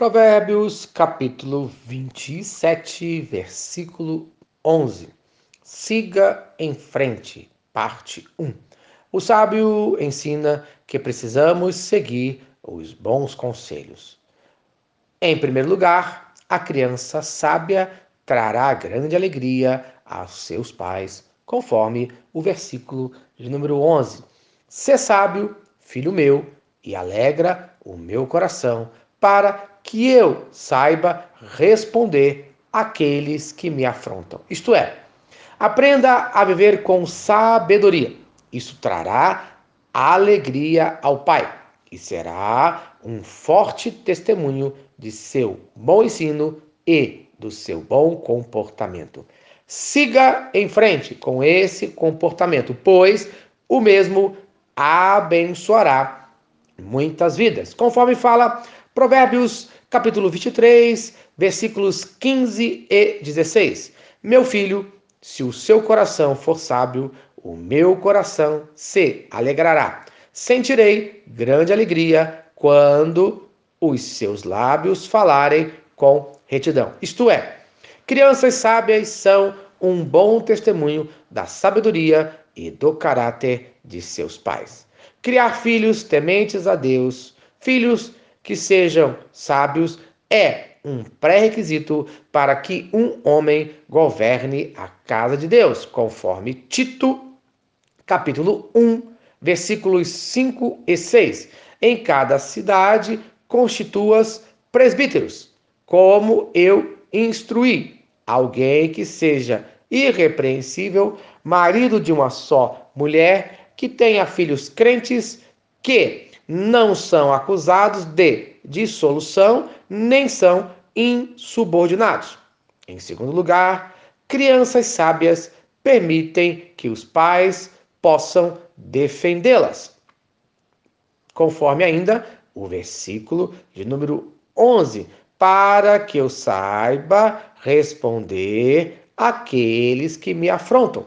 Provérbios, capítulo 27, versículo 11. Siga em frente, parte 1. O sábio ensina que precisamos seguir os bons conselhos. Em primeiro lugar, a criança sábia trará grande alegria aos seus pais, conforme o versículo de número 11. Sê sábio, filho meu, e alegra o meu coração, para que eu saiba responder àqueles que me afrontam. Isto é, aprenda a viver com sabedoria. Isso trará alegria ao Pai e será um forte testemunho de seu bom ensino e do seu bom comportamento. Siga em frente com esse comportamento, pois o mesmo abençoará muitas vidas. Conforme fala Provérbios capítulo 23, versículos 15 e 16. Meu filho, se o seu coração for sábio, o meu coração se alegrará. Sentirei grande alegria quando os seus lábios falarem com retidão. Isto é, crianças sábias são um bom testemunho da sabedoria e do caráter de seus pais. Criar filhos tementes a Deus, filhos que sejam sábios é um pré-requisito para que um homem governe a casa de Deus, conforme Tito, capítulo 1, versículos 5 e 6. Em cada cidade constituas presbíteros, como eu instruí, alguém que seja irrepreensível, marido de uma só mulher, que tenha filhos crentes, que não são acusados de dissolução, nem são insubordinados. Em segundo lugar, crianças sábias permitem que os pais possam defendê-las. Conforme ainda o versículo de número 11, para que eu saiba responder àqueles que me afrontam.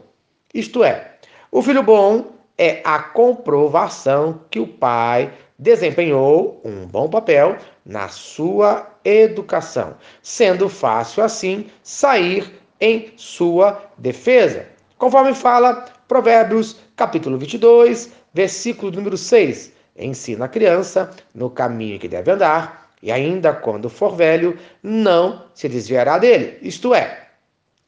Isto é, o filho bom é a comprovação que o pai desempenhou um bom papel na sua educação, sendo fácil assim sair em sua defesa. Conforme fala Provérbios, capítulo 22, versículo número 6, ensina a criança no caminho que deve andar, e ainda quando for velho, não se desviará dele. Isto é,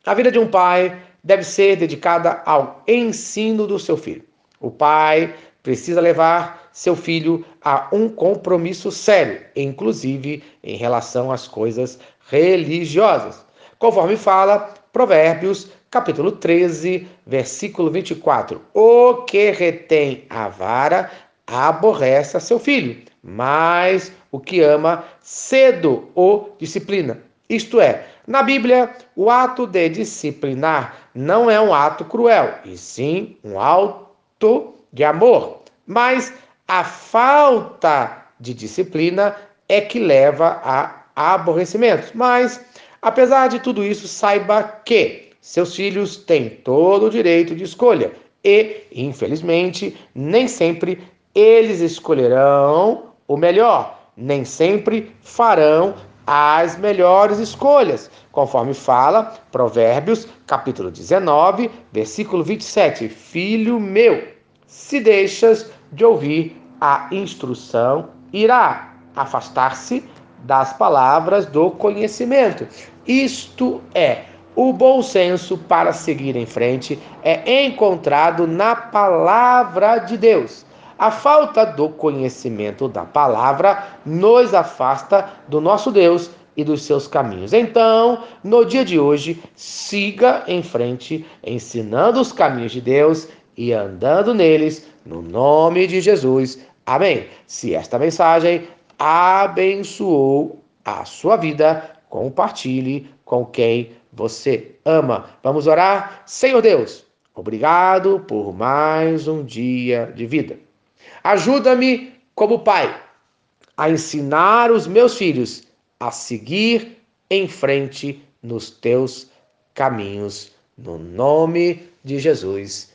a vida de um pai deve ser dedicada ao ensino do seu filho. O pai precisa levar seu filho a um compromisso sério, inclusive em relação às coisas religiosas. Conforme fala Provérbios, capítulo 13, versículo 24: O que retém a vara aborrece a seu filho, mas o que ama cedo o disciplina. Isto é, na Bíblia, o ato de disciplinar não é um ato cruel, e sim um de amor, mas a falta de disciplina é que leva a aborrecimentos. Mas, apesar de tudo isso, saiba que seus filhos têm todo o direito de escolha e, infelizmente, nem sempre eles escolherão o melhor, nem sempre farão as melhores escolhas, conforme fala Provérbios, capítulo 19, versículo 27. Filho meu, se deixas de ouvir a instrução, irá afastar-se das palavras do conhecimento. Isto é, o bom senso para seguir em frente é encontrado na palavra de Deus. A falta do conhecimento da palavra nos afasta do nosso Deus e dos seus caminhos. Então, no dia de hoje, siga em frente, ensinando os caminhos de Deus e andando neles, no nome de Jesus. Amém. Se esta mensagem abençoou a sua vida, compartilhe com quem você ama. Vamos orar? Senhor Deus, obrigado por mais um dia de vida. Ajuda-me, como pai, a ensinar os meus filhos a seguir em frente nos teus caminhos. No nome de Jesus.